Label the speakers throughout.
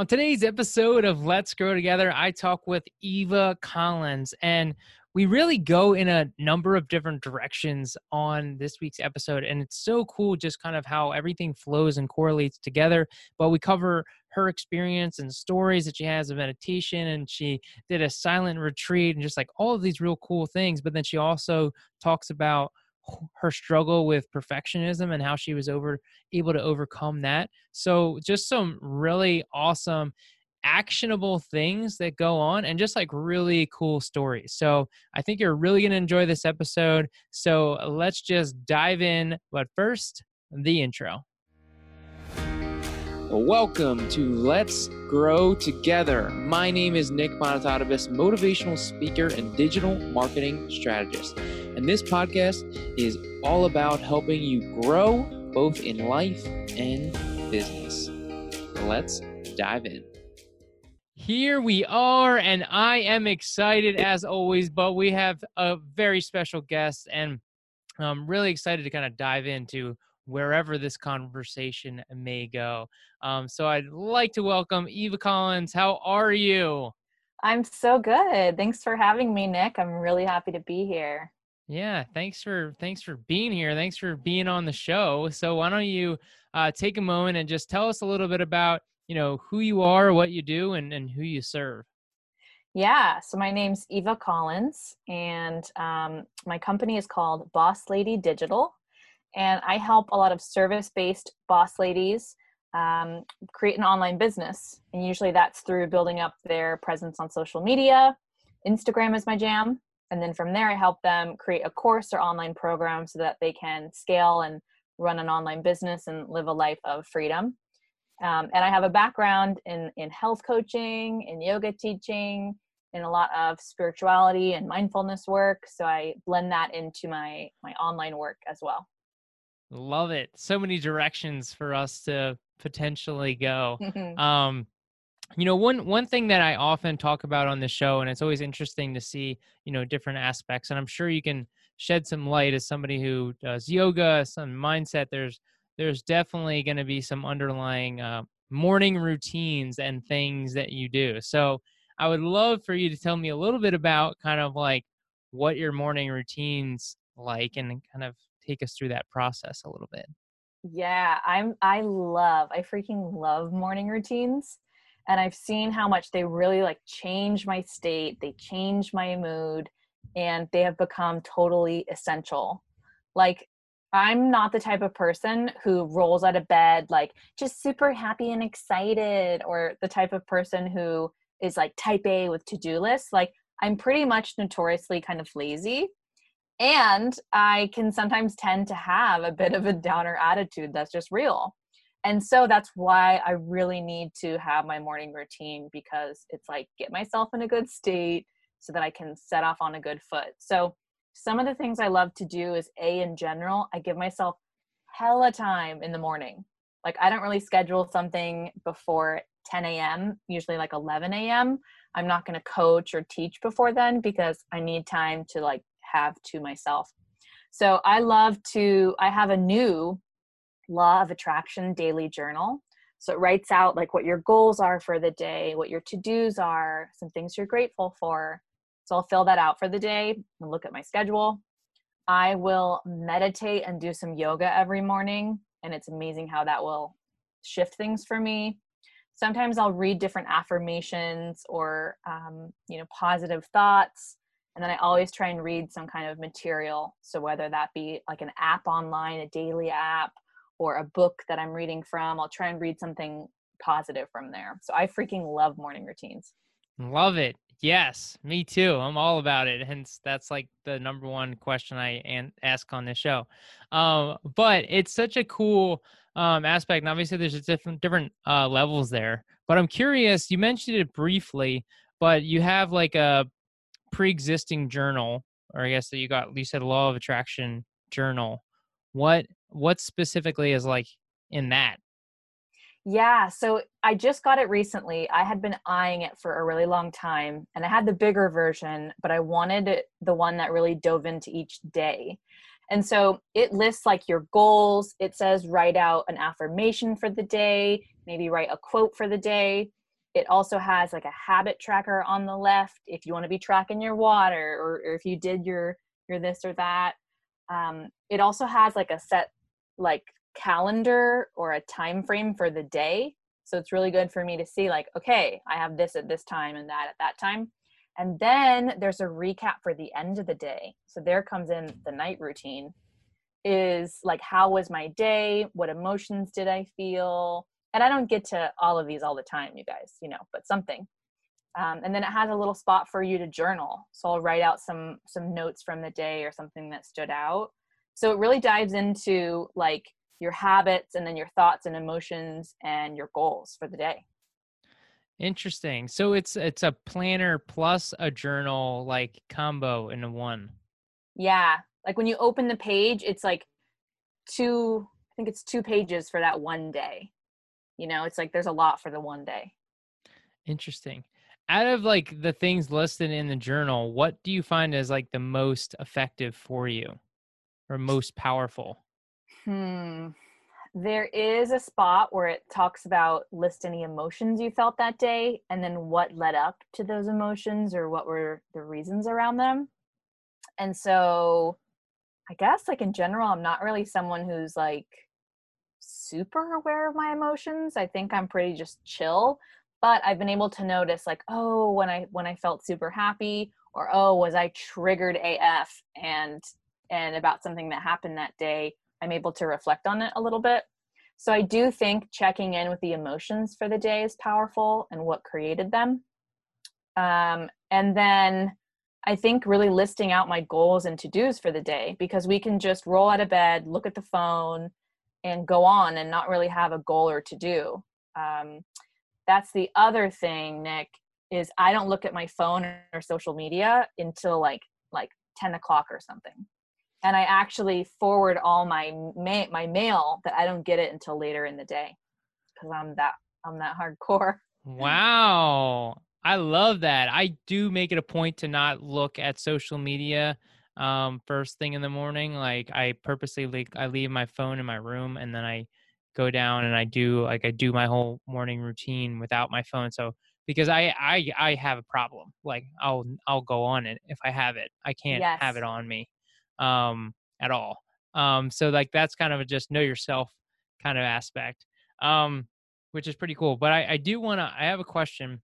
Speaker 1: On today's episode of Let's Grow Together, I talk with Eva Collins, and we really go in a number of different directions on this week's episode. And it's so cool just kind of how everything flows and correlates together. But we cover her experience and stories that she has of meditation, and she did a silent retreat, and just like all of these real cool things. But then she also talks about her struggle with perfectionism and how she was over able to overcome that. So just some really awesome actionable things that go on and just like really cool stories. So I think you're really going to enjoy this episode. So let's just dive in. But first, the intro. Welcome to Let's Grow Together. My name is Nick Monotatovas, motivational speaker and digital marketing strategist. And this podcast is all about helping you grow both in life and business. Let's dive in. Here we are, and I am excited as always, but we have a very special guest, and I'm really excited to kind of dive into wherever this conversation may go. Um, so I'd like to welcome Eva Collins. How are you?
Speaker 2: I'm so good. Thanks for having me, Nick. I'm really happy to be here.
Speaker 1: Yeah, thanks for thanks for being here. Thanks for being on the show. So why don't you uh, take a moment and just tell us a little bit about you know who you are, what you do, and and who you serve.
Speaker 2: Yeah, so my name's Eva Collins, and um, my company is called Boss Lady Digital and I help a lot of service based boss ladies um, create an online business. And usually that's through building up their presence on social media. Instagram is my jam. And then from there, I help them create a course or online program so that they can scale and run an online business and live a life of freedom. Um, and I have a background in, in health coaching, in yoga teaching, in a lot of spirituality and mindfulness work. So I blend that into my, my online work as well.
Speaker 1: Love it. So many directions for us to potentially go. um, you know, one one thing that I often talk about on the show, and it's always interesting to see, you know, different aspects. And I'm sure you can shed some light as somebody who does yoga, some mindset. There's there's definitely going to be some underlying uh, morning routines and things that you do. So I would love for you to tell me a little bit about kind of like what your morning routines like and kind of take us through that process a little bit.
Speaker 2: Yeah, I'm I love I freaking love morning routines and I've seen how much they really like change my state, they change my mood and they have become totally essential. Like I'm not the type of person who rolls out of bed like just super happy and excited or the type of person who is like type A with to-do lists. Like I'm pretty much notoriously kind of lazy and i can sometimes tend to have a bit of a downer attitude that's just real. And so that's why i really need to have my morning routine because it's like get myself in a good state so that i can set off on a good foot. So some of the things i love to do is a in general i give myself hella time in the morning. Like i don't really schedule something before 10 a.m usually like 11 a.m i'm not going to coach or teach before then because i need time to like have to myself. So I love to, I have a new law of attraction daily journal. So it writes out like what your goals are for the day, what your to dos are, some things you're grateful for. So I'll fill that out for the day and look at my schedule. I will meditate and do some yoga every morning. And it's amazing how that will shift things for me. Sometimes I'll read different affirmations or, um, you know, positive thoughts and then i always try and read some kind of material. So whether that be like an app online a daily app or a book that i'm reading from i'll try and read something positive from there. So i freaking love morning routines.
Speaker 1: Love it. Yes me too. I'm all about it. Hence that's like the number one question i an- ask on this show. Um, but it's such a cool um, aspect and obviously there's different different uh, levels there. But i'm curious you mentioned it briefly but you have like a pre-existing journal or i guess that you got you said law of attraction journal what what specifically is like in that?
Speaker 2: Yeah so i just got it recently i had been eyeing it for a really long time and i had the bigger version but i wanted the one that really dove into each day and so it lists like your goals it says write out an affirmation for the day maybe write a quote for the day It also has like a habit tracker on the left if you want to be tracking your water or, or if you did your your this or that. Um, it also has like a set like calendar or a time frame for the day. So it's really good for me to see like, okay, I have this at this time and that at that time. And then there's a recap for the end of the day. So there comes in the night routine is like how was my day? What emotions did I feel? And I don't get to all of these all the time, you guys, you know, but something. Um, and then it has a little spot for you to journal. So I'll write out some some notes from the day or something that stood out. So it really dives into like your habits and then your thoughts and emotions and your goals for the day.
Speaker 1: Interesting. So it's it's a planner plus a journal like combo in a one.
Speaker 2: Yeah. Like when you open the page, it's like two I think it's two pages for that one day. You know, it's like there's a lot for the one day.
Speaker 1: Interesting. Out of like the things listed in the journal, what do you find is like the most effective for you or most powerful?
Speaker 2: Hmm. There is a spot where it talks about list any emotions you felt that day and then what led up to those emotions or what were the reasons around them. And so I guess like in general, I'm not really someone who's like super aware of my emotions. I think I'm pretty just chill, but I've been able to notice like, oh, when I when I felt super happy or oh, was I triggered AF and and about something that happened that day I'm able to reflect on it a little bit. So I do think checking in with the emotions for the day is powerful and what created them. Um, and then I think really listing out my goals and to dos for the day because we can just roll out of bed, look at the phone, and go on and not really have a goal or to do. Um, that's the other thing, Nick, is I don't look at my phone or social media until like like 10 o'clock or something and I actually forward all my ma- my mail that I don't get it until later in the day because I'm that I'm that hardcore.
Speaker 1: Wow. I love that. I do make it a point to not look at social media um, first thing in the morning. Like I purposely like I leave my phone in my room and then I go down and I do like I do my whole morning routine without my phone. So because I I I have a problem. Like I'll I'll go on it if I have it. I can't yes. have it on me um, at all. Um, so like that's kind of a just know yourself kind of aspect, um, which is pretty cool. But I, I do want to. I have a question.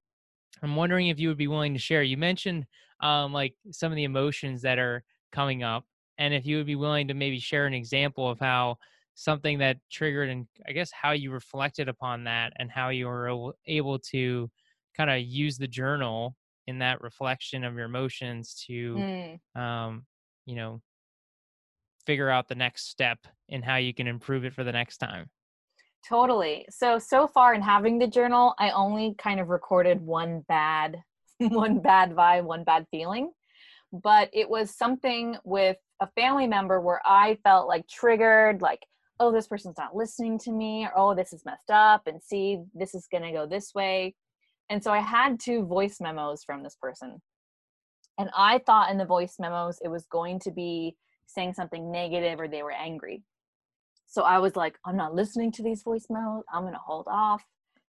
Speaker 1: I'm wondering if you would be willing to share. You mentioned um, like some of the emotions that are coming up, and if you would be willing to maybe share an example of how something that triggered and I guess how you reflected upon that and how you were able to kind of use the journal in that reflection of your emotions to mm. um, you know figure out the next step in how you can improve it for the next time.
Speaker 2: Totally. So so far in having the journal, I only kind of recorded one bad one bad vibe, one bad feeling. But it was something with a family member where I felt like triggered, like, oh, this person's not listening to me, or oh, this is messed up, and see, this is gonna go this way. And so I had two voice memos from this person. And I thought in the voice memos it was going to be saying something negative or they were angry. So I was like, I'm not listening to these voice voicemails. I'm going to hold off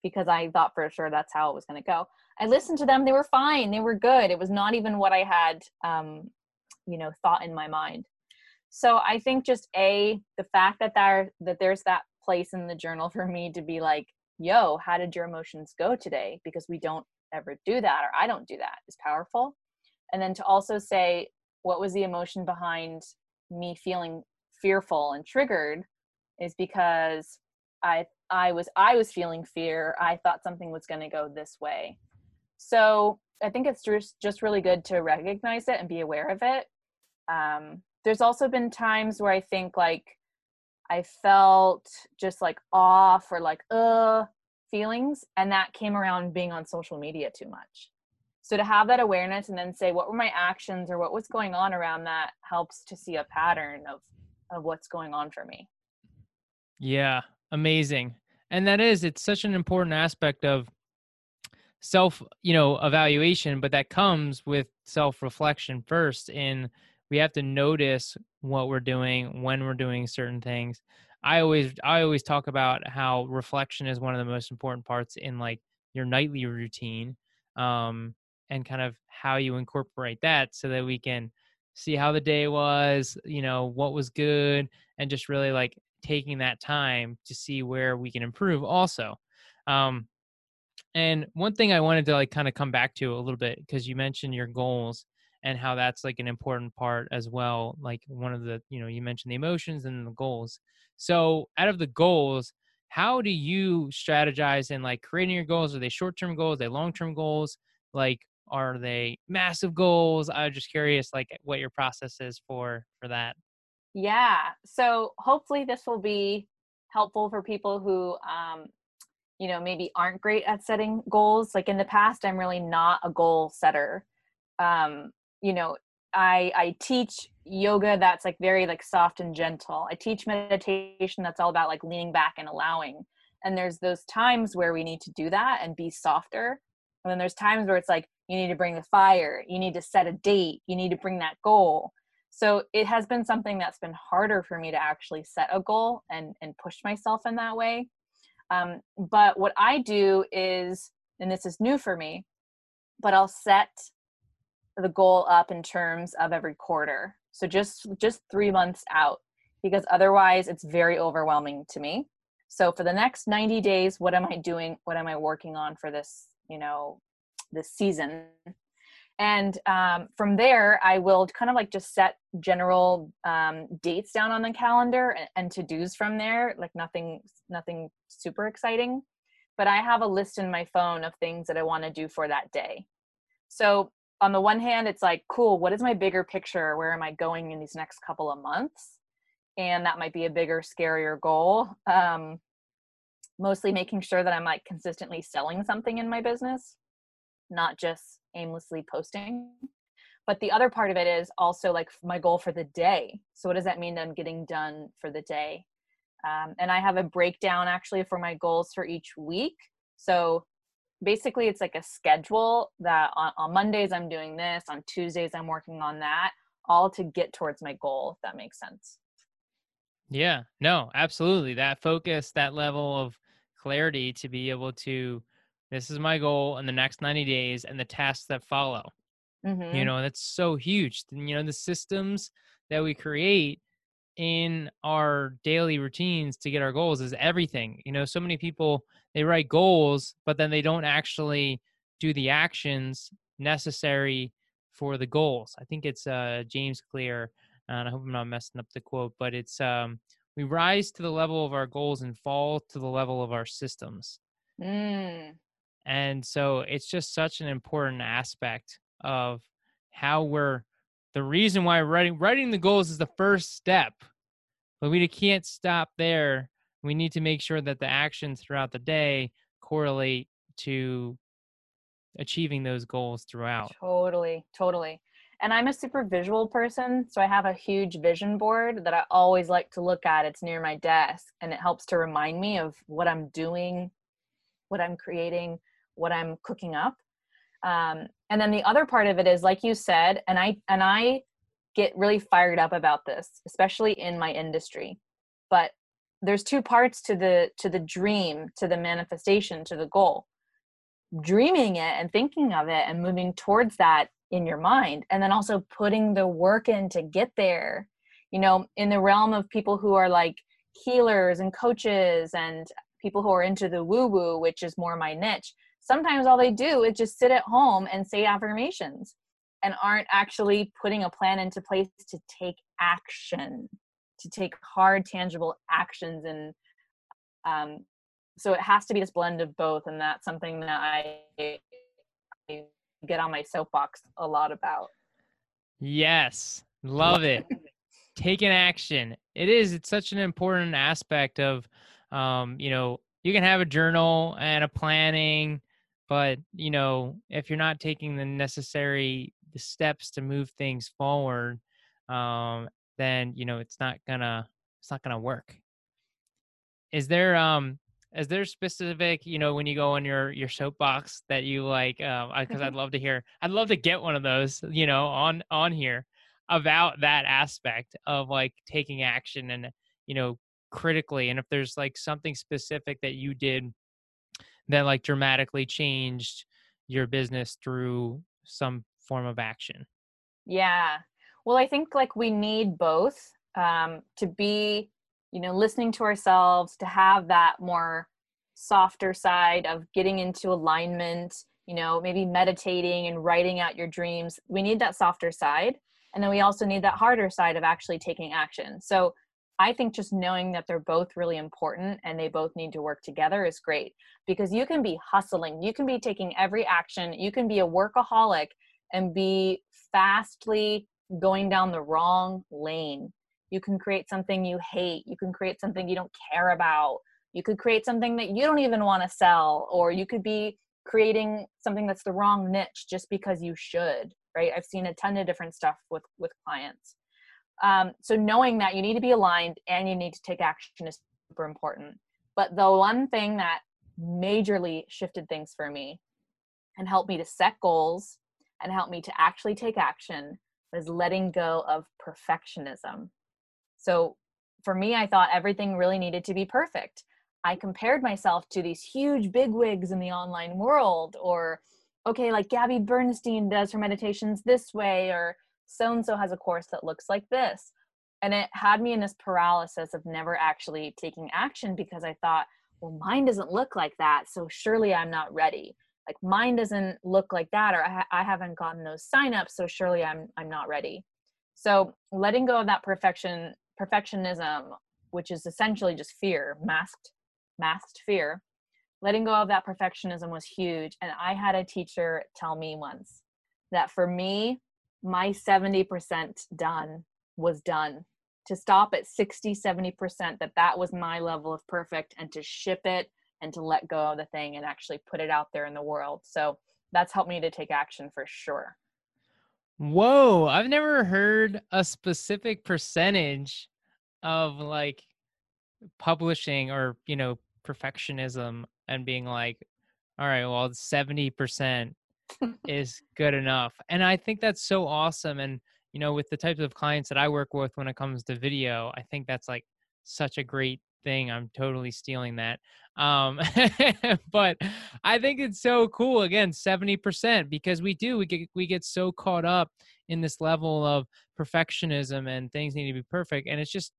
Speaker 2: because I thought for sure that's how it was going to go. I listened to them. They were fine. They were good. It was not even what I had, um, you know, thought in my mind. So I think just a the fact that there that there's that place in the journal for me to be like, yo, how did your emotions go today? Because we don't ever do that, or I don't do that, is powerful. And then to also say, what was the emotion behind me feeling fearful and triggered is because I I was I was feeling fear. I thought something was going to go this way. So I think it's just just really good to recognize it and be aware of it. Um, there's also been times where I think like I felt just like off or like uh feelings, and that came around being on social media too much so to have that awareness and then say what were my actions or what was going on around that helps to see a pattern of of what's going on for me
Speaker 1: yeah amazing. And that is it's such an important aspect of self you know evaluation but that comes with self reflection first and we have to notice what we're doing when we're doing certain things. I always i always talk about how reflection is one of the most important parts in like your nightly routine um, and kind of how you incorporate that so that we can see how the day was, you know, what was good, and just really like taking that time to see where we can improve also. Um, and one thing I wanted to like kind of come back to a little bit because you mentioned your goals and how that's like an important part as well. Like one of the, you know, you mentioned the emotions and the goals. So out of the goals, how do you strategize in like creating your goals? Are they short term goals? Are they long term goals? Like are they massive goals? I'm just curious like what your process is for for that.
Speaker 2: Yeah. So hopefully this will be helpful for people who um, you know maybe aren't great at setting goals. Like in the past i'm really not a goal setter. Um you know i i teach yoga that's like very like soft and gentle. I teach meditation that's all about like leaning back and allowing. And there's those times where we need to do that and be softer. And then there's times where it's like you need to bring the fire you need to set a date you need to bring that goal so it has been something that's been harder for me to actually set a goal and and push myself in that way um, but what I do is, and this is new for me, but I'll set the goal up in terms of every quarter. So just just three months out, because otherwise it's very overwhelming to me. So for the next 90 days, what am I doing? What am I working on for this, you know, this season? And um, from there i will kind of like just set general um, dates down on the calendar and, and to do's from there like nothing nothing super exciting. But i have a list in my phone of things that i want to do for that day. So on the one hand it's like cool what is my bigger picture? Where am i going in these next couple of months? And that might be a bigger scarier goal um, mostly making sure that i'm like consistently selling something in my business not just aimlessly posting. But the other part of it is also like my goal for the day. So, what does that mean that I'm getting done for the day? Um, and I have a breakdown actually for my goals for each week. So, basically, it's like a schedule that on, on Mondays I'm doing this, on Tuesdays I'm working on that, all to get towards my goal, if that makes sense.
Speaker 1: Yeah, no, absolutely. That focus, that level of clarity to be able to this is my goal in the next 90 days and the tasks that follow. Mm-hmm. you know that's so huge. You know the systems that we create in our daily routines to get our goals is everything. You know so many people they write goals but then they don't actually do the actions necessary for the goals. I think it's uh james clear and i hope i'm not messing up the quote but it's um we rise to the level of our goals and fall to the level of our systems. Mm. And so it's just such an important aspect of how we're the reason why writing writing the goals is the first step. But we can't stop there. We need to make sure that the actions throughout the day correlate to achieving those goals throughout.
Speaker 2: Totally, totally. And I'm a super visual person, so I have a huge vision board that I always like to look at. It's near my desk and it helps to remind me of what I'm doing, what I'm creating, what I'm cooking up. Um, and then the other part of it is, like you said, and I and I get really fired up about this, especially in my industry. But there's two parts to the to the dream, to the manifestation, to the goal. Dreaming it and thinking of it and moving towards that in your mind, and then also putting the work in to get there. You know, in the realm of people who are like healers and coaches and people who are into the woo woo, which is more my niche, sometimes all they do is just sit at home and say affirmations and aren't actually putting a plan into place to take action to take hard tangible actions and um, so it has to be this blend of both and that's something that i, I get on my soapbox a lot about.
Speaker 1: Yes love it. Taking action. It is it's such an important aspect of um, you know you can have a journal and a planning but you know if you're not taking the necessary the steps to move things forward um then you know it's not gonna it's not gonna work. Is there um is there specific you know when you go on your your soapbox that you like um because i'd love to hear i'd love to get one of those you know on on here about that aspect of like taking action and you know critically and if there's like something specific that you did that like dramatically changed your business through some form of action?
Speaker 2: Yeah. Well i think like we need both um, to be you know listening to ourselves to have that more softer side of getting into alignment you know maybe meditating and writing out your dreams. We need that softer side and then we also need that harder side of actually taking action. So i think just knowing that they're both really important and they both need to work together is great because you can be hustling you can be taking every action you can be a workaholic and be fastly going down the wrong lane. You can create something you hate you can create something you don't care about you could create something that you don't even want to sell or you could be creating something that's the wrong niche just because you should right? I've seen a ton of different stuff with with clients um, so knowing that you need to be aligned and you need to take action is super important but the one thing that majorly shifted things for me and helped me to set goals and helped me to actually take action was letting go of perfectionism so for me, I thought everything really needed to be perfect. I compared myself to these huge big wigs in the online world, or okay, like Gabby Bernstein does her meditations this way, or so and so has a course that looks like this. And it had me in this paralysis of never actually taking action because I thought, well, mine doesn't look like that. So surely I'm not ready. Like mine doesn't look like that, or I, ha- I haven't gotten those signups. So surely I'm, I'm not ready. So letting go of that perfection perfectionism, which is essentially just fear, masked, masked fear, letting go of that perfectionism was huge. And I had a teacher tell me once that for me, my 70% done was done. To stop at 60, 70%, that that was my level of perfect, and to ship it and to let go of the thing and actually put it out there in the world. So that's helped me to take action for sure.
Speaker 1: Whoa, I've never heard a specific percentage of like publishing or, you know, perfectionism and being like, all right, well, 70% is good enough. And I think that's so awesome. And, you know, with the types of clients that I work with when it comes to video, I think that's like such a great thing. I'm totally stealing that. Um, but I think it's so cool. Again, 70% because we do, we get, we get so caught up in this level of perfectionism and things need to be perfect. And it's just,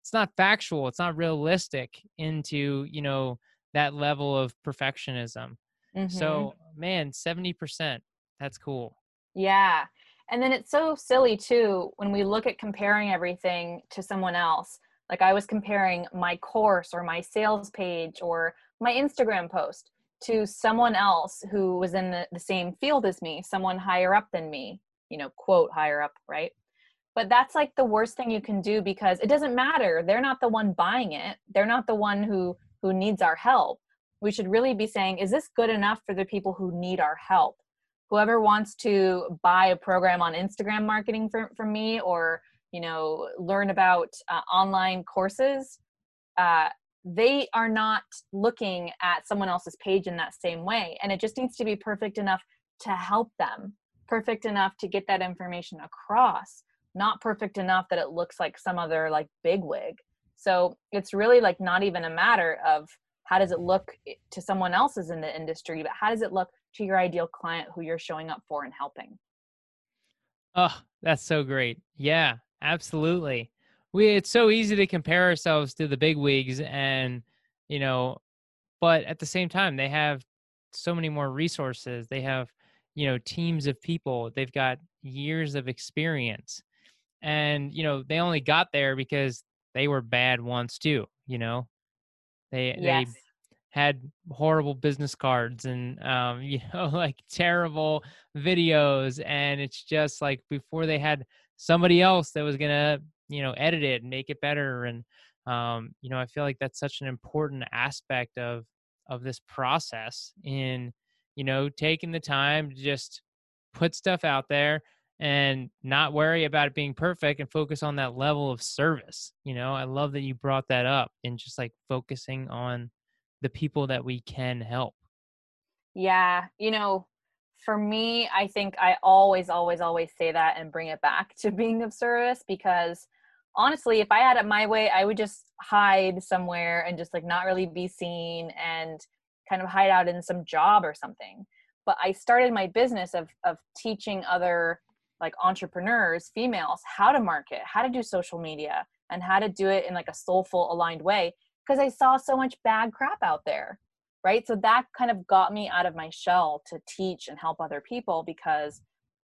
Speaker 1: it's not factual. It's not realistic into, you know, that level of perfectionism. Mm-hmm. So man, 70%, that's cool.
Speaker 2: Yeah. And then it's so silly too when we look at comparing everything to someone else like I was comparing my course or my sales page or my Instagram post to someone else who was in the, the same field as me, someone higher up than me, you know, quote higher up, right? But that's like the worst thing you can do because it doesn't matter. They're not the one buying it. They're not the one who who needs our help. We should really be saying, is this good enough for the people who need our help? Whoever wants to buy a program on Instagram marketing from, from me or you know learn about uh, online courses uh, they are not looking at someone else's page in that same way and it just needs to be perfect enough to help them perfect enough to get that information across not perfect enough that it looks like some other like big wig so it's really like not even a matter of how does it look to someone else's in the industry but how does it look to your ideal client who you're showing up for and helping
Speaker 1: oh that's so great yeah Absolutely. We it's so easy to compare ourselves to the big wigs and you know, but at the same time they have so many more resources. They have, you know, teams of people. They've got years of experience. And, you know, they only got there because they were bad once too, you know. They yes. they had horrible business cards and um, you know, like terrible videos and it's just like before they had somebody else that was gonna you know edit it and make it better and um, you know i feel like that's such an important aspect of of this process in you know taking the time to just put stuff out there and not worry about it being perfect and focus on that level of service you know i love that you brought that up and just like focusing on the people that we can help
Speaker 2: yeah you know for me, I think I always, always, always say that and bring it back to being of service because honestly, if I had it my way, I would just hide somewhere and just like not really be seen and kind of hide out in some job or something. But I started my business of of teaching other like entrepreneurs, females, how to market, how to do social media, and how to do it in like a soulful, aligned way because I saw so much bad crap out there. Right. So that kind of got me out of my shell to teach and help other people because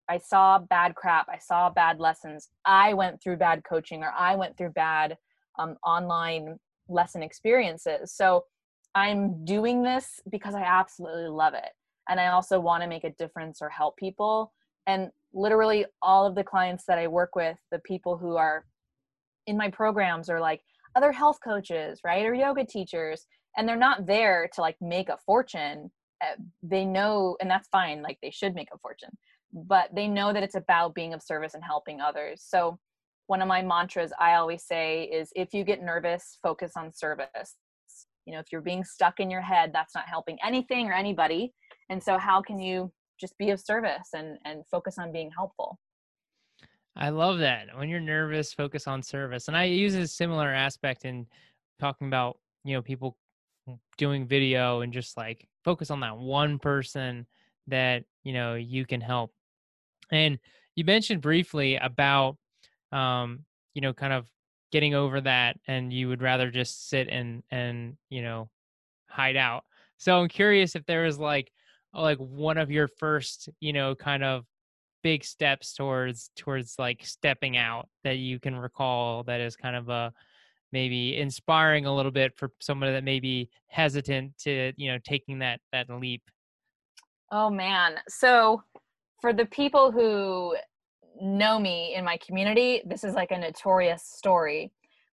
Speaker 2: I saw bad crap. I saw bad lessons. I went through bad coaching or I went through bad um, online lesson experiences. So I'm doing this because I absolutely love it. And I also want to make a difference or help people. And literally, all of the clients that I work with, the people who are in my programs, are like other health coaches, right? Or yoga teachers. And they're not there to like make a fortune. Eh, they know, and that's fine, like they should make a fortune, but they know that it's about being of service and helping others. So, one of my mantras I always say is if you get nervous, focus on service you know if you're being stuck in your head that's not helping anything or anybody and so how can you just be of service and and focus on being helpful.
Speaker 1: I love that. When you're nervous focus on service. And i use a similar aspect in talking about you know people doing video and just like focus on that one person that you know you can help. And you mentioned briefly about um you know kind of getting over that and you would rather just sit and and you know hide out. So i'm curious if there was like like one of your first you know kind of big steps towards towards like stepping out that you can recall that is kind of a maybe inspiring a little bit for someone that may be hesitant to you know taking that that leap
Speaker 2: oh man so for the people who know me in my community, this is like a notorious story.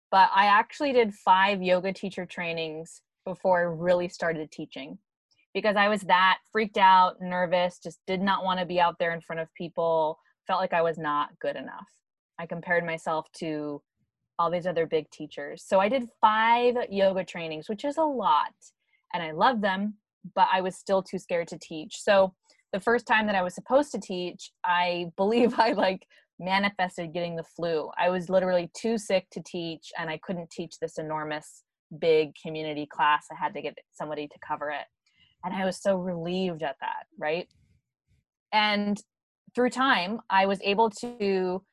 Speaker 2: But I actually did five yoga teacher trainings before I really started teaching because I was that freaked out, nervous, just did not want to be out there in front of people, felt like I was not good enough. I compared myself to all these other big teachers. So I did five yoga trainings, which is a lot. And I loved them, but I was still too scared to teach. So the first time that I was supposed to teach, I believe I like manifested getting the flu. I was literally too sick to teach and I couldn't teach this enormous big community class. I had to get somebody to cover it. And I was so relieved at that, right? And through time, I was able to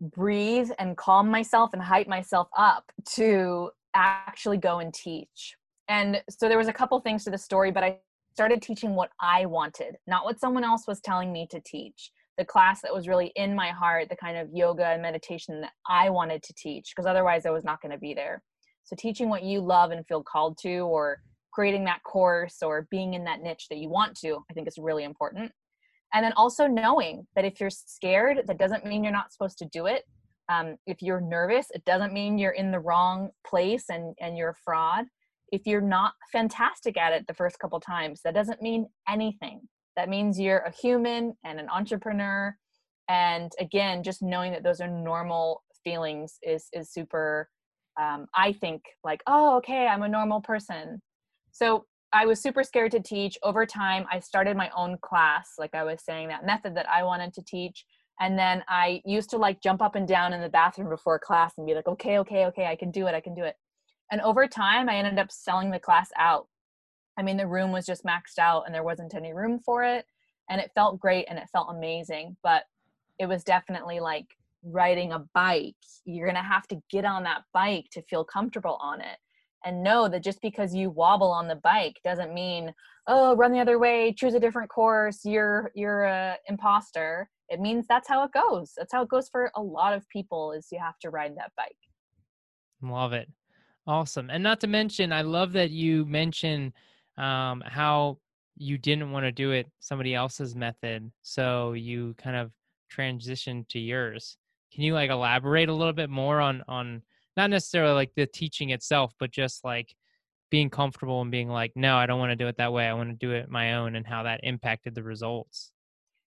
Speaker 2: breathe and calm myself and hype myself up to actually go and teach. And so there was a couple things to the story, but I started teaching what I wanted, not what someone else was telling me to teach. The class that was really in my heart, the kind of yoga and meditation that I wanted to teach, because otherwise I was not going to be there. So, teaching what you love and feel called to, or creating that course, or being in that niche that you want to, I think is really important. And then also knowing that if you're scared, that doesn't mean you're not supposed to do it. Um, if you're nervous, it doesn't mean you're in the wrong place and, and you're a fraud if you're not fantastic at it the first couple times that doesn't mean anything that means you're a human and an entrepreneur and again just knowing that those are normal feelings is is super um, i think like oh okay i'm a normal person so i was super scared to teach over time i started my own class like i was saying that method that i wanted to teach and then i used to like jump up and down in the bathroom before class and be like okay okay okay i can do it i can do it and over time, I ended up selling the class out. I mean, the room was just maxed out and there wasn't any room for it. And it felt great and it felt amazing. But it was definitely like riding a bike. You're going to have to get on that bike to feel comfortable on it. And know that just because you wobble on the bike doesn't mean, oh, run the other way, choose a different course, you're you're a imposter. It means that's how it goes. That's how it goes for a lot of people is you have to ride that bike.
Speaker 1: Love it. Awesome. And not to mention, I love that you mention um, how you didn't want to do it somebody else's method. So you kind of transitioned to yours. Can you like elaborate a little bit more on on not necessarily like the teaching itself, but just like being comfortable and being like, no, I don't want to do it that way. I want to do it my own and how that impacted the results.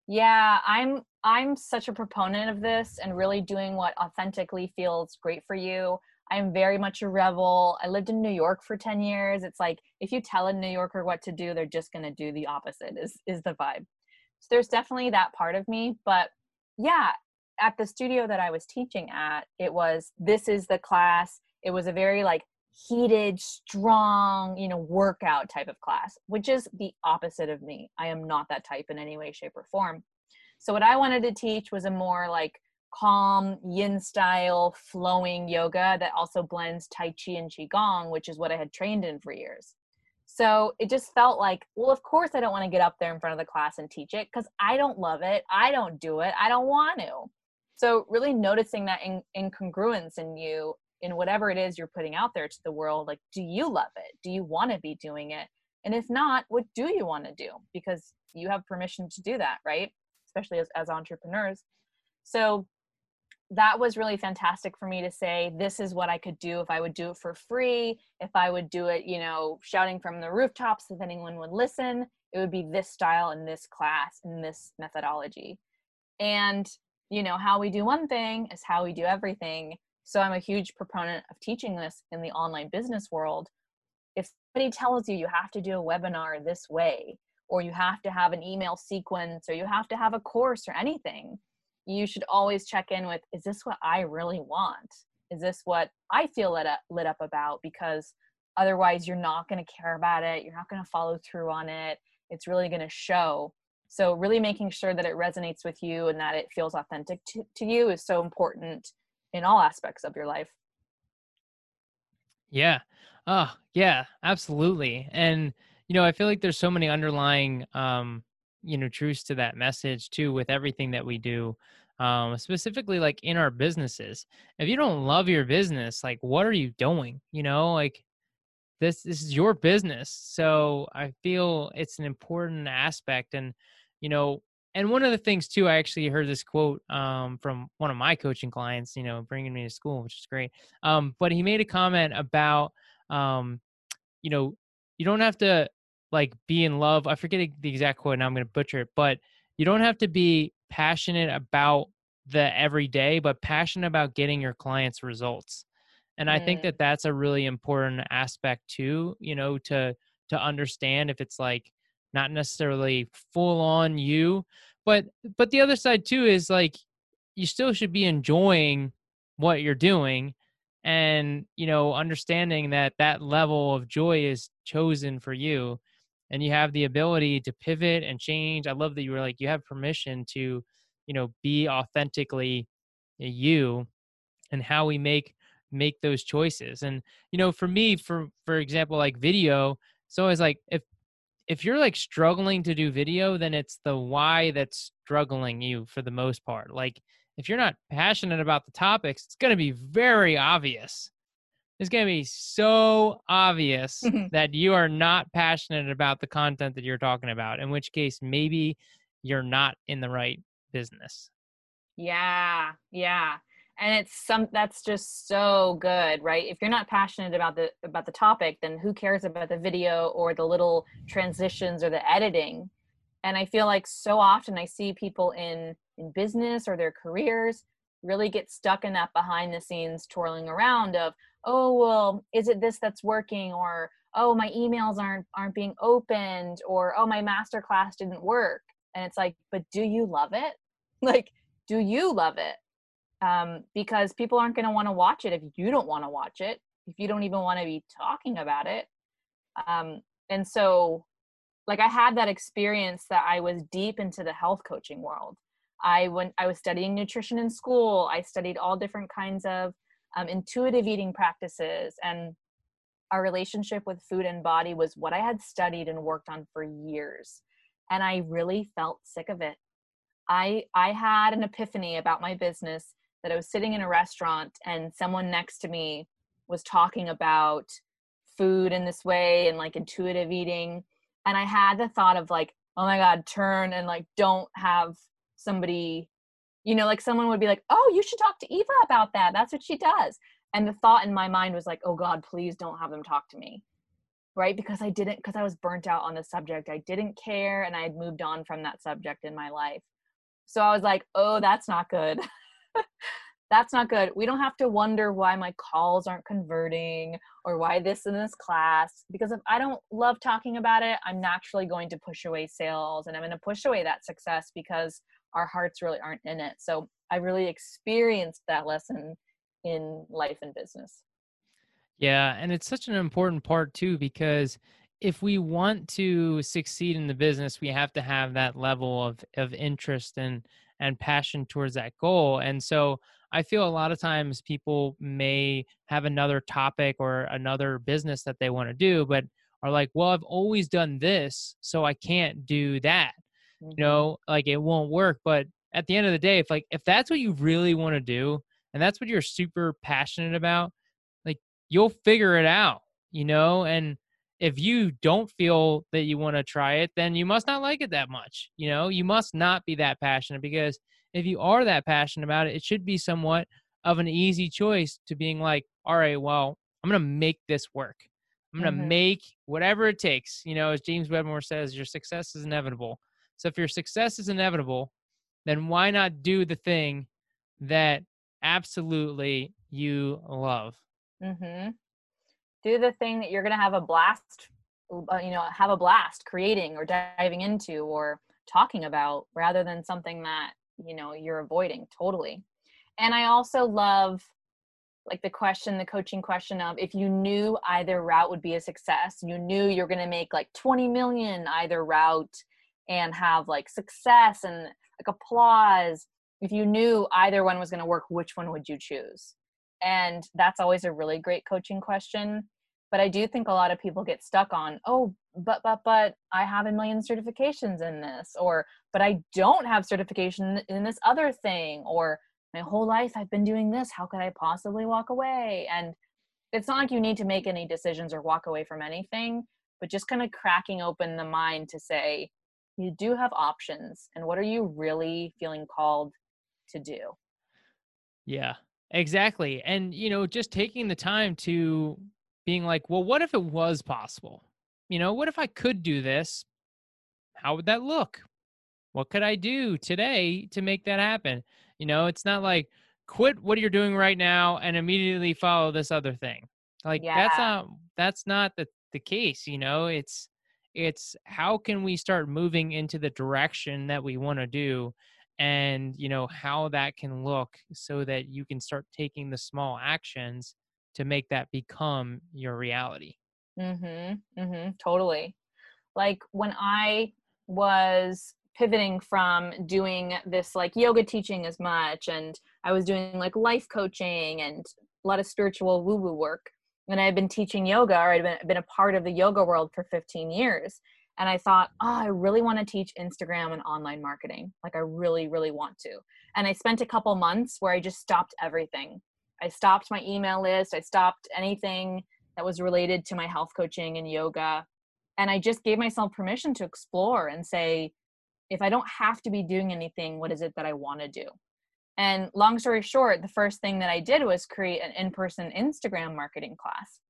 Speaker 2: Yeah, I'm I'm such a proponent of this and really doing what authentically feels great for you. I'm very much a rebel. I lived in New York for 10 years. It's like if you tell a New Yorker what to do, they're just going to do the opposite is is the vibe. So there's definitely that part of me, but yeah, at the studio that I was teaching at, it was this is the class. It was a very like heated, strong, you know, workout type of class, which is the opposite of me. I am not that type in any way, shape, or form. So, what I wanted to teach was a more like calm, yin style, flowing yoga that also blends Tai Chi and Qigong, which is what I had trained in for years. So it just felt like, well, of course, I don't want to get up there in front of the class and teach it because I don't love it. I don't do it. I don't want to. So, really noticing that in- incongruence in you in whatever it is you're putting out there to the world like do you love it? Do you want to be doing it? And if not what do you want to do? Because you have permission to do that right? Especially as, as entrepreneurs. So that was really fantastic for me to say this is what i could do if i would do it for free if i would do it you know shouting from the rooftops if anyone would listen. It would be this style in this class in this methodology. And you know how we do one thing is how we do everything so I'm a huge proponent of teaching this in the online business world. If somebody tells you you have to do a webinar this way, or you have to have an email sequence, or you have to have a course or anything, you should always check in with is this what I really want? Is this what I feel lit up, lit up about? Because otherwise, you're not going to care about it. You're not going to follow through on it. It's really going to show. So, really making sure that it resonates with you and that it feels authentic to, to you is so important in all aspects of your life.
Speaker 1: Yeah. Oh, yeah, absolutely. And you know, I feel like there's so many underlying um, you know, truths to that message too with everything that we do. Um, specifically like in our businesses. If you don't love your business, like what are you doing? You know, like this this is your business. So I feel it's an important aspect and you know, and one of the things too, I actually heard this quote um, from one of my coaching clients, you know, bringing me to school, which is great. Um, but he made a comment about, um, you know, you don't have to like be in love. I forget the exact quote, now I'm going to butcher it, but you don't have to be passionate about the everyday, but passionate about getting your clients results. And mm. I think mm. that that's a really important aspect too, you know, to to understand if it's like not necessarily full on you but but the other side too is like you still should be enjoying what you're doing and you know understanding that that level of joy is chosen for you and you have the ability to pivot and change. I love that you were like you have permission to you know be authentically you and how we make make those choices. And you know for me for for example like video it's always like if if you're like struggling to do video, then it's the why that's struggling you for the most part. Like if you're not passionate about the topics, it's going to be very obvious. It's going to be so obvious mm-hmm. that you are not passionate about the content that you're talking about, in which case maybe you're not in the right business.
Speaker 2: Yeah, yeah and it's some that's just so good right? If you're not passionate about the about the topic then who cares about the video or the little transitions or the editing? And i feel like so often i see people in in business or their careers really get stuck in that behind the scenes twirling around of oh well is it this that's working? or oh my emails aren't aren't being opened or oh my master class didn't work. And it's like but do you love it? Like do you love it um, because people aren't going to want to watch it if you don't want to watch it if you don't even want to be talking about it. Um, and so like i had that experience that i was deep into the health coaching world. I went i was studying nutrition in school i studied all different kinds of um, intuitive eating practices and our relationship with food and body was what i had studied and worked on for years and i really felt sick of it. I i had an epiphany about my business that I was sitting in a restaurant and someone next to me was talking about food in this way and like intuitive eating. And I had the thought of like, oh my God, turn and like don't have somebody, you know, like someone would be like, oh, you should talk to Eva about that. That's what she does. And the thought in my mind was like, oh God, please don't have them talk to me. Right. Because I didn't, because I was burnt out on the subject. I didn't care and I had moved on from that subject in my life. So I was like, oh, that's not good. that's not good. We don't have to wonder why my calls aren't converting or why this in this class. Because if I don't love talking about it, I'm naturally going to push away sales and I'm going to push away that success because our hearts really aren't in it. So I really experienced that lesson in life and business.
Speaker 1: Yeah, and it's such an important part too because if we want to succeed in the business, we have to have that level of of interest and and passion towards that goal. And so I feel a lot of times people may have another topic or another business that they want to do, but are like, well, I've always done this, so I can't do that. Mm-hmm. You know, like it won't work. But at the end of the day, if like if that's what you really want to do and that's what you're super passionate about, like you'll figure it out, you know, and if you don't feel that you want to try it, then you must not like it that much. You know, you must not be that passionate because if you are that passionate about it, it should be somewhat of an easy choice to being like, all right, well, I'm going to make this work. I'm going to mm-hmm. make whatever it takes. You know, as James Wedmore says, your success is inevitable. So if your success is inevitable, then why not do the thing that absolutely you love?
Speaker 2: Mm-hmm do the thing that you're going to have a blast uh, you know have a blast creating or diving into or talking about rather than something that you know you're avoiding totally. And i also love like the question the coaching question of if you knew either route would be a success you knew you're going to make like 20 million either route and have like success and like applause if you knew either one was going to work which one would you choose? And that's always a really great coaching question but i do think a lot of people get stuck on oh but but but i have a million certifications in this or but i don't have certification in this other thing or my whole life i've been doing this. How could i possibly walk away? And it's not like you need to make any decisions or walk away from anything but just kind of cracking open the mind to say you do have options and what are you really feeling called to do?
Speaker 1: Yeah exactly and you know just taking the time to being like, well, what if it was possible? You know, what if I could do this? How would that look? What could I do today to make that happen? You know, it's not like quit what you're doing right now and immediately follow this other thing. Like yeah. that's not that's not the the case, you know. It's it's how can we start moving into the direction that we want to do and you know how that can look so that you can start taking the small actions to make that become your reality.
Speaker 2: Mhm. Mhm. Totally. Like when I was pivoting from doing this like yoga teaching as much and I was doing like life coaching and a lot of spiritual woo woo work. And I had been teaching yoga or I'd been, been a part of the yoga world for 15 years. And I thought, oh, I really want to teach Instagram and online marketing. Like, I really, really want to. And I spent a couple months where I just stopped everything I stopped my email list. I stopped anything that was related to my health coaching and yoga. And I just gave myself permission to explore and say, if I don't have to be doing anything, what is it that I want to do? And long story short, the first thing that I did was create an in person Instagram marketing class.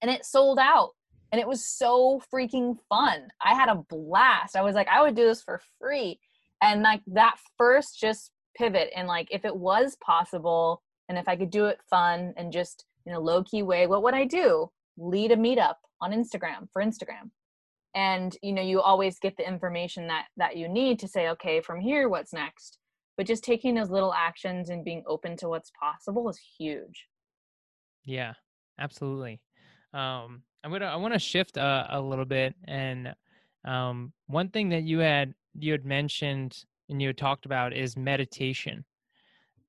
Speaker 2: And it sold out. And it was so freaking fun. I had a blast. I was like, I would do this for free. And like that first just pivot and like if it was possible and if i could do it fun and just in a low key way what would i do? Lead a meetup on instagram for instagram. And you know you always get the information that that you need to say okay from here what's next? But just taking those little actions and being open to what's possible is huge.
Speaker 1: Yeah absolutely. Um i'm gonna i want to shift a, a little bit and um one thing that you had you had mentioned and you had talked about is meditation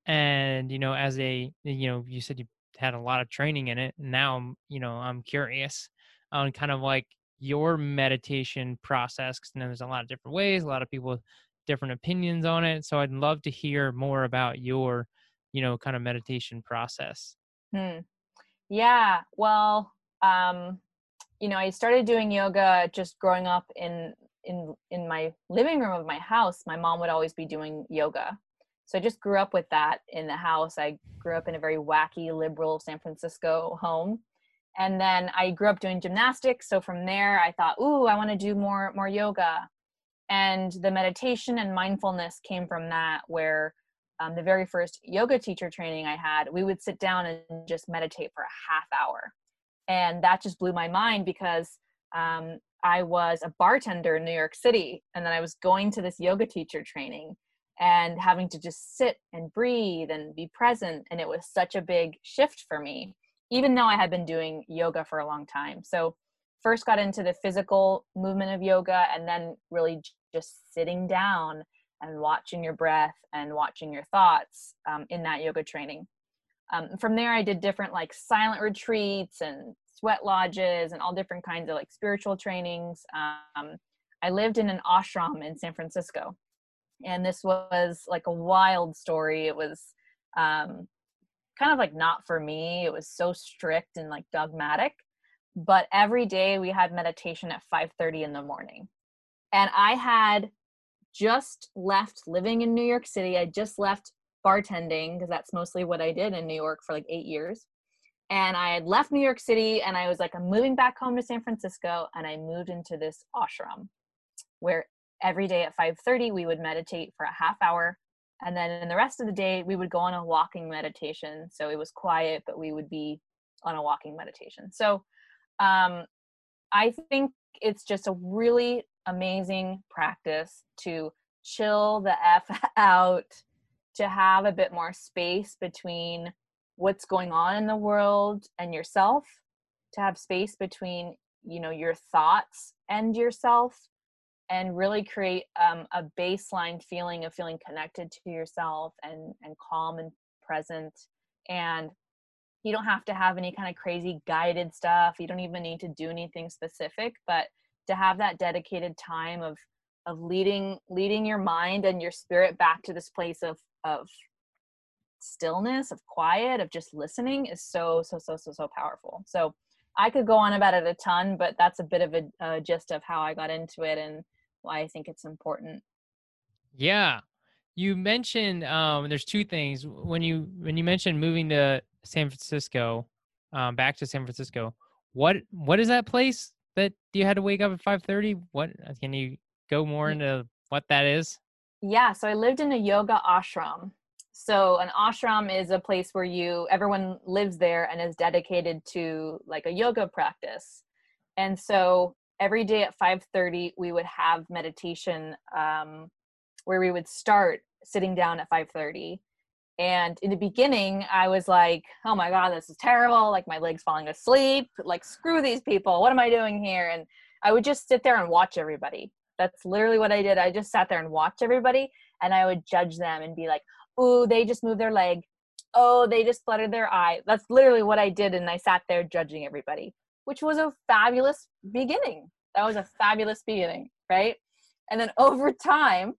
Speaker 1: and you know as a you know you said you had a lot of training in it now you know i'm curious on kind of like your meditation process because there's a lot of different ways a lot of people different opinions on it so i'd love to hear more about your you know kind of meditation process
Speaker 2: hmm. yeah well um you know i started doing yoga just growing up in in in my living room of my house my mom would always be doing yoga so I just grew up with that in the house. I grew up in a very wacky liberal San Francisco home. And then I grew up doing gymnastics. So from there I thought, ooh, I want to do more more yoga. And the meditation and mindfulness came from that where um, the very first yoga teacher training I had, we would sit down and just meditate for a half hour. And that just blew my mind because um, I was a bartender in New York City. And then I was going to this yoga teacher training and having to just sit and breathe and be present and it was such a big shift for me even though I had been doing yoga for a long time. So first got into the physical movement of yoga and then really just sitting down and watching your breath and watching your thoughts um, in that yoga training. Um, from there, I did different like silent retreats and sweat lodges and all different kinds of like spiritual trainings. Um, I lived in an ashram in San Francisco, and this was like a wild story. It was um, kind of like not for me. It was so strict and like dogmatic. But every day we had meditation at 5:30 in the morning, and I had just left living in New York City. I just left bartending because that's mostly what I did in New York for like eight years. And I had left New York City and I was like, I'm moving back home to San Francisco. And I moved into this ashram where every day at 5.30 we would meditate for a half hour. And then in the rest of the day, we would go on a walking meditation. So it was quiet, but we would be on a walking meditation. So um, I think it's just a really amazing practice to chill the F out, to have a bit more space between what's going on in the world and yourself, to have space between, you know, your thoughts and yourself, and really create um, a baseline feeling of feeling connected to yourself and and calm and present and you don't have to have any kind of crazy guided stuff you don't even need to do anything specific but to have that dedicated time of of leading leading your mind and your spirit back to this place of of stillness of quiet of just listening is so so so so so powerful. So i could go on about it a ton but that's a bit of a, a gist of how i got into it and why i think it's important
Speaker 1: yeah you mentioned um there's two things when you when you mentioned moving to san francisco um back to san francisco what what is that place that you had to wake up at 5:30? What uh, can you go more into what that is?
Speaker 2: Yeah, so I lived in a yoga ashram. So an ashram is a place where you everyone lives there and is dedicated to like a yoga practice. And so every day at 5:30 we would have meditation um, where we would start sitting down at 5:30 and in the beginning, I was like, oh my God, this is terrible. Like, my leg's falling asleep. Like, screw these people. What am I doing here? And I would just sit there and watch everybody. That's literally what I did. I just sat there and watched everybody and I would judge them and be like, ooh, they just moved their leg. Oh, they just fluttered their eye. That's literally what I did. And I sat there judging everybody, which was a fabulous beginning. That was a fabulous beginning, right? And then over time,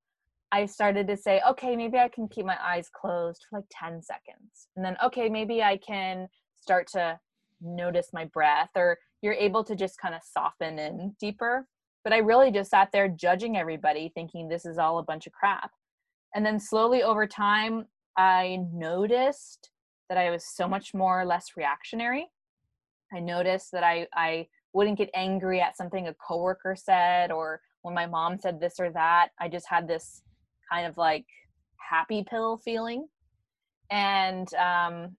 Speaker 2: I started to say, okay, maybe I can keep my eyes closed for like 10 seconds. And then, okay, maybe I can start to notice my breath, or you're able to just kind of soften in deeper. But I really just sat there judging everybody, thinking this is all a bunch of crap. And then slowly over time, I noticed that I was so much more less reactionary. I noticed that I, I wouldn't get angry at something a coworker said or when my mom said this or that. I just had this kind of like happy pill feeling. And um,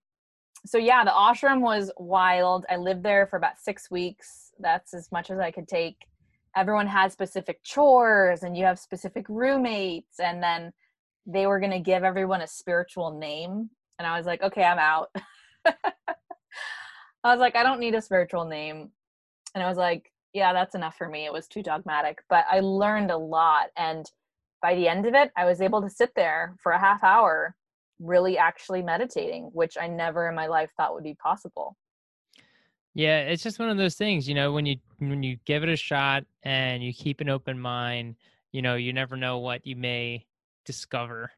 Speaker 2: so, yeah, the ashram was wild. I lived there for about six weeks. That's as much as I could take. Everyone has specific chores, and you have specific roommates. And then they were going to give everyone a spiritual name. And I was like, okay, I'm out. I was like, I don't need a spiritual name. And I was like, yeah, that's enough for me. It was too dogmatic. But I learned a lot. And by the end of it, I was able to sit there for a half hour, really actually meditating, which I never in my life thought would be possible.
Speaker 1: Yeah, it's just one of those things, you know, when you when you give it a shot and you keep an open mind, you know, you never know what you may discover,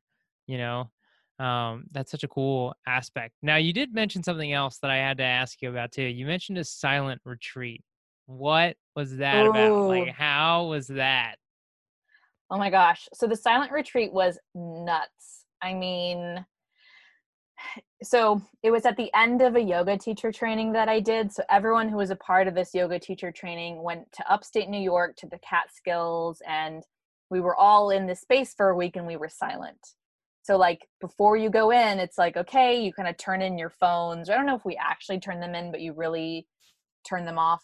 Speaker 1: you know. Um, that's such a cool aspect. Now, you did mention something else that I had to ask you about too. You mentioned a silent retreat. What was that Ooh. about? Like, how was that?
Speaker 2: Oh my gosh. So the silent retreat was nuts. I mean, so it was at the end of a yoga teacher training that I did. So everyone who was a part of this yoga teacher training went to upstate New York to the Catskills and we were all in this space for a week and we were silent. So like before you go in, it's like okay, you kind of turn in your phones. I don't know if we actually turn them in, but you really turn them off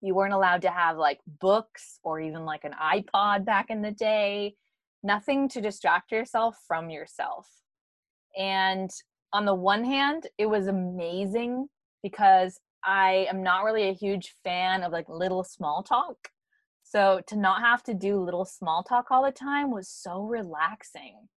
Speaker 2: you weren't allowed to have like books or even like an iPod back in the day. Nothing to distract yourself from yourself. And on the one hand, it was amazing because I am not really a huge fan of like little small talk. So to not have to do little small talk all the time was so relaxing.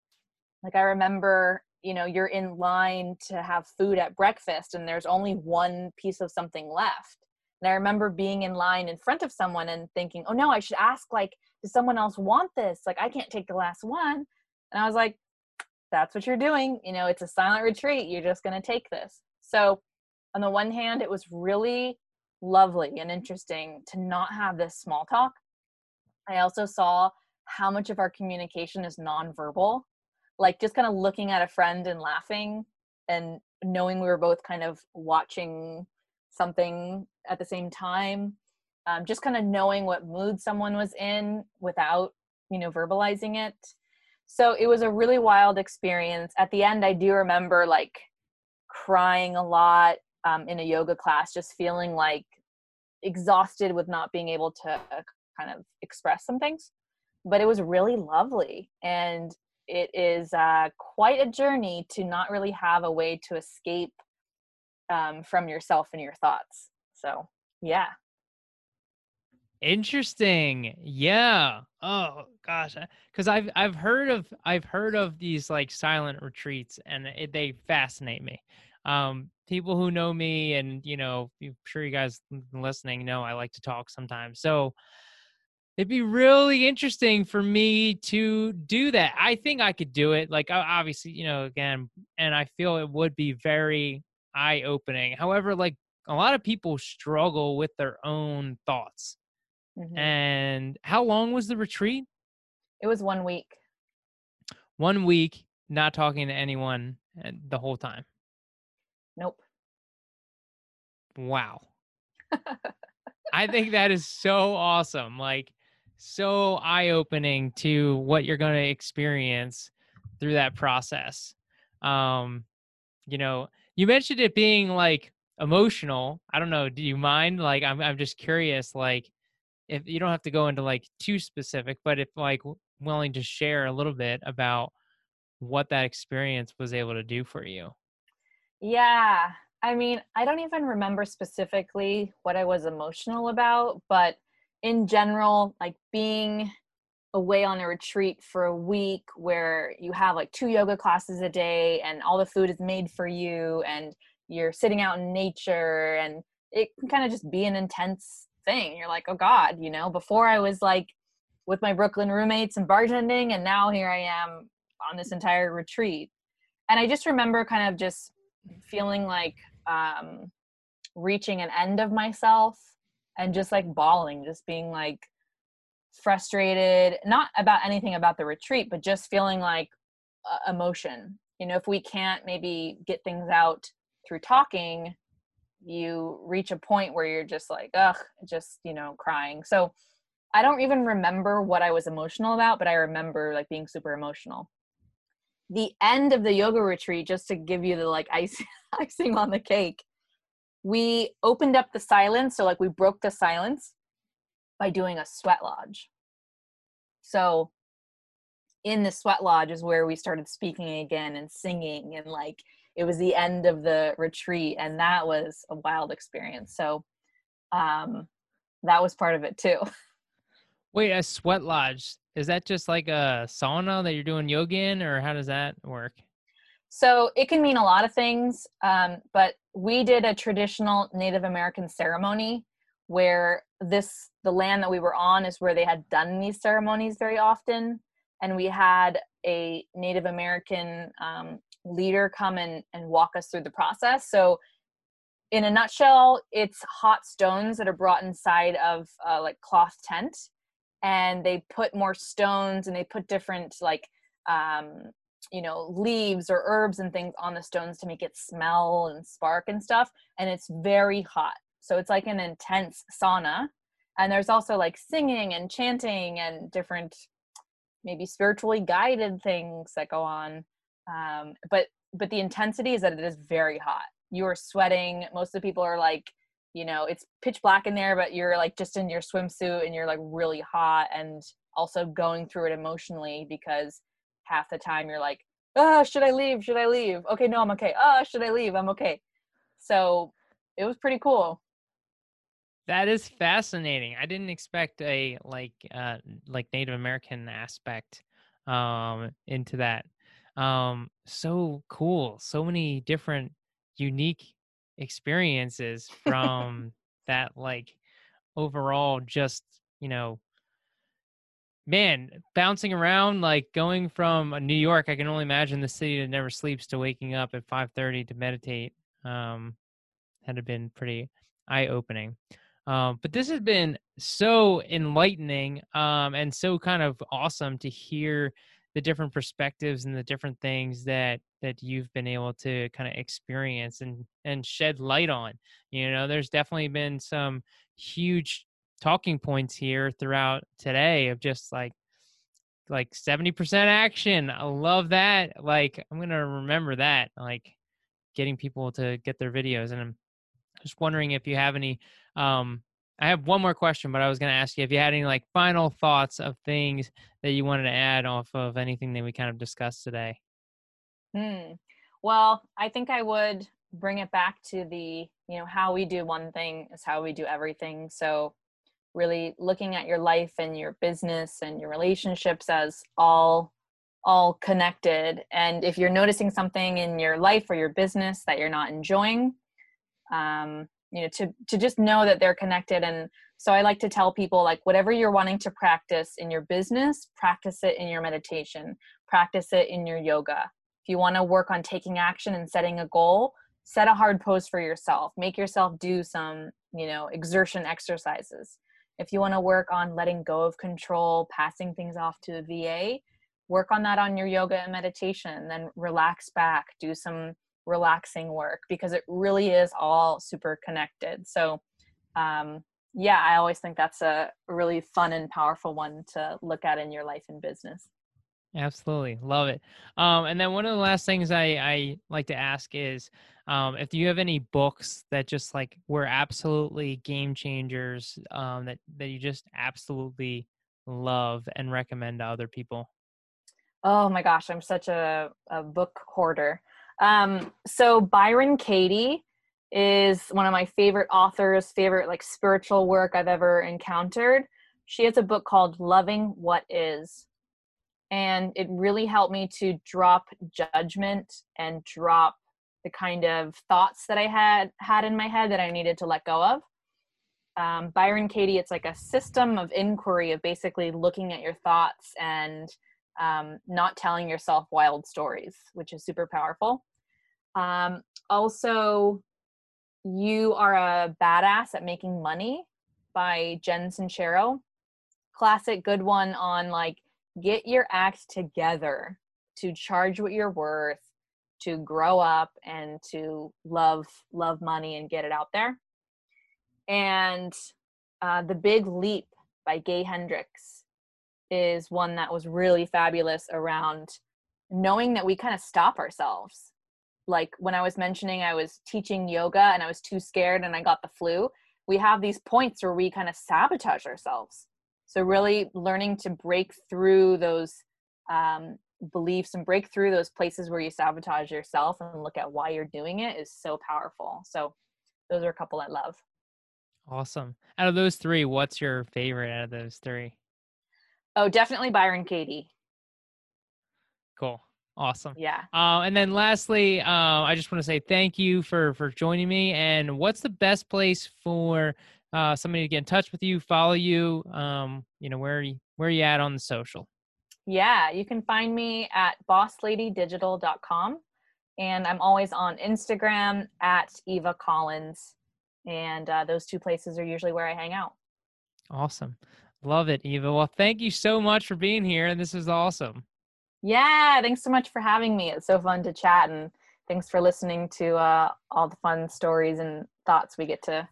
Speaker 2: Like I remember, you know, you're in line to have food at breakfast and there's only one piece of something left. And I remember being in line in front of someone and thinking, oh no, I should ask, like, does someone else want this? Like, I can't take the last one. And I was like, that's what you're doing. You know, it's a silent retreat. You're just going to take this. So, on the one hand, it was really lovely and interesting to not have this small talk. I also saw how much of our communication is nonverbal. Like, just kind of looking at a friend and laughing and knowing we were both kind of watching something at the same time um, just kind of knowing what mood someone was in without you know verbalizing it. So it was a really wild experience. At the end i do remember like crying a lot um, in a yoga class just feeling like exhausted with not being able to kind of express some things. But it was really lovely and it is uh, quite a journey to not really have a way to escape um, from yourself and your thoughts so yeah
Speaker 1: Interesting. Yeah. Oh gosh, because I've I've heard of I've heard of these like silent retreats, and it, they fascinate me. Um, people who know me, and you know, I'm sure you guys listening know I like to talk sometimes. So it'd be really interesting for me to do that. I think I could do it. Like obviously, you know, again, and I feel it would be very eye opening. However, like a lot of people struggle with their own thoughts Mm-hmm. And how long was the retreat?
Speaker 2: It was one week.
Speaker 1: One week, not talking to anyone the whole time.
Speaker 2: Nope.
Speaker 1: Wow. I think that is so awesome. Like, so eye opening to what you're going to experience through that process. Um, you know, you mentioned it being like emotional. I don't know. Do you mind? Like, I'm, I'm just curious. Like, if you don't have to go into like too specific, but if like willing to share a little bit about what that experience was able to do for you.
Speaker 2: Yeah. I mean, I don't even remember specifically what I was emotional about, but in general, like being away on a retreat for a week where you have like two yoga classes a day and all the food is made for you and you're sitting out in nature and it can kind of just be an intense thing. You're like, oh God, you know, before I was like with my Brooklyn roommates and bartending, and now here I am on this entire retreat. And I just remember kind of just feeling like um, reaching an end of myself and just like bawling, just being like frustrated, not about anything about the retreat, but just feeling like uh, emotion. You know, if we can't maybe get things out through talking, you reach a point where you're just like, ugh, just, you know, crying. So I don't even remember what I was emotional about, but I remember like being super emotional. The end of the yoga retreat, just to give you the like icing, icing on the cake, we opened up the silence. So, like, we broke the silence by doing a sweat lodge. So, in the sweat lodge is where we started speaking again and singing and like it was the end of the retreat and that was a wild experience so um that was part of it too
Speaker 1: wait a sweat lodge is that just like a sauna that you're doing yoga in or how does that work
Speaker 2: so it can mean a lot of things um, but we did a traditional native american ceremony where this the land that we were on is where they had done these ceremonies very often and we had a native american um, leader come and, and walk us through the process. So, in a nutshell, it's hot stones that are brought inside of a like cloth tent, and they put more stones and they put different like um, you know leaves or herbs and things on the stones to make it smell and spark and stuff. And it's very hot, so it's like an intense sauna. And there's also like singing and chanting and different maybe spiritually guided things that go on um, but but the intensity is that it is very hot you are sweating most of the people are like you know it's pitch black in there but you're like just in your swimsuit and you're like really hot and also going through it emotionally because half the time you're like oh should i leave should i leave okay no i'm okay oh should i leave i'm okay so it was pretty cool.
Speaker 1: That is fascinating. I didn't expect a like uh like Native American aspect um into that. Um so cool. So many different unique experiences from that like overall just, you know, man, bouncing around like going from New York, I can only imagine the city that never sleeps to waking up at 5:30 to meditate. Um had been pretty eye opening. Um, but this has been so enlightening um, and so kind of awesome to hear the different perspectives and the different things that that you've been able to kind of experience and and shed light on. You know, there's definitely been some huge talking points here throughout today of just like like 70% action. I love that. Like I'm going to remember that like getting people to get their videos and I'm just wondering if you have any um, I have one more question, but I was going to ask you if you had any like final thoughts of things that you wanted to add off of anything that we kind of discussed today.
Speaker 2: Hmm. Well, I think I would bring it back to the, you know, how we do one thing is how we do everything. So, really looking at your life and your business and your relationships as all all connected. And if you're noticing something in your life or your business that you're not enjoying um, you know to to just know that they're connected. And so i like to tell people like whatever you're wanting to practice in your business practice it in your meditation practice it in your yoga. If you want to work on taking action and setting a goal set a hard pose for yourself. Make yourself do some you know exertion exercises if you want to work on letting go of control passing things off to a va work on that on your yoga and meditation then relax back do some relaxing work because it really is all super connected. So, um, yeah, I always think that's a really fun and powerful one to look at in your life and business.
Speaker 1: Absolutely. Love it. Um, and then one of the last things I, I like to ask is um, if you have any books that just like were absolutely game changers um, that, that you just absolutely love and recommend to other people.
Speaker 2: Oh my gosh, I'm such a, a book hoarder. Um, so Byron Katie is one of my favorite authors, favorite like spiritual work I've ever encountered. She has a book called Loving What Is. And it really helped me to drop judgment and drop the kind of thoughts that I had had in my head that I needed to let go of. Um, Byron Katie, it's like a system of inquiry of basically looking at your thoughts and um, not telling yourself wild stories, which is super powerful. Um, also, You Are a Badass at Making Money by Jen Sincero. Classic good one on like get your act together to charge what you're worth, to grow up and to love love money and get it out there. And uh, The Big Leap by Gay Hendricks is one that was really fabulous around knowing that we kind of stop ourselves. Like when I was mentioning I was teaching yoga and I was too scared and I got the flu, we have these points where we kind of sabotage ourselves. So, really learning to break through those um, beliefs and break through those places where you sabotage yourself and look at why you're doing it is so powerful. So, those are a couple I love.
Speaker 1: Awesome. Out of those three, what's your favorite out of those three?
Speaker 2: Oh, definitely Byron Katie.
Speaker 1: Cool. Awesome.
Speaker 2: Yeah.
Speaker 1: Uh, and then lastly, uh, I just want to say thank you for for joining me. And what's the best place for uh, somebody to get in touch with you, follow you? Um, you know, where are you, where are you at on the social?
Speaker 2: Yeah, you can find me at bossladydigital.com. And I'm always on Instagram at Eva Collins. And uh, those two places are usually where I hang out.
Speaker 1: Awesome. Love it, Eva. Well, thank you so much for being here. And this is awesome.
Speaker 2: Yeah, thanks so much for having me. It's so fun to chat, and thanks for listening to uh, all the fun stories and thoughts we get to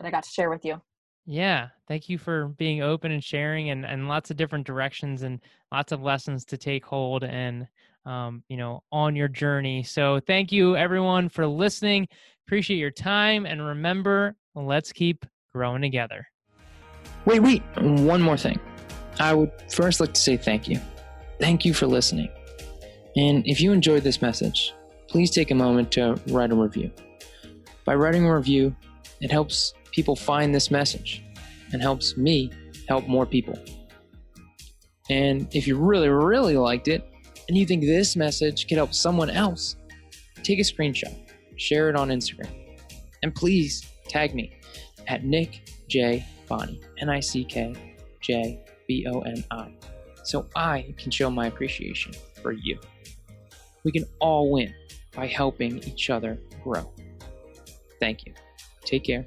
Speaker 2: that I got to share with you.
Speaker 1: Yeah, thank you for being open and sharing, and and lots of different directions and lots of lessons to take hold and um, you know on your journey. So thank you everyone for listening. Appreciate your time, and remember, let's keep growing together.
Speaker 3: Wait, wait, one more thing. I would first like to say thank you. Thank you for listening. And if you enjoyed this message, please take a moment to write a review.
Speaker 1: By writing a review, it helps people find this message and helps me help more people. And if you really, really liked it and you think this message could help someone else, take a screenshot, share it on Instagram, and please tag me at Nick J. Boni, N I C K J B O N I, so I can show my appreciation for you. We can all win by helping each other grow. Thank you. Take care,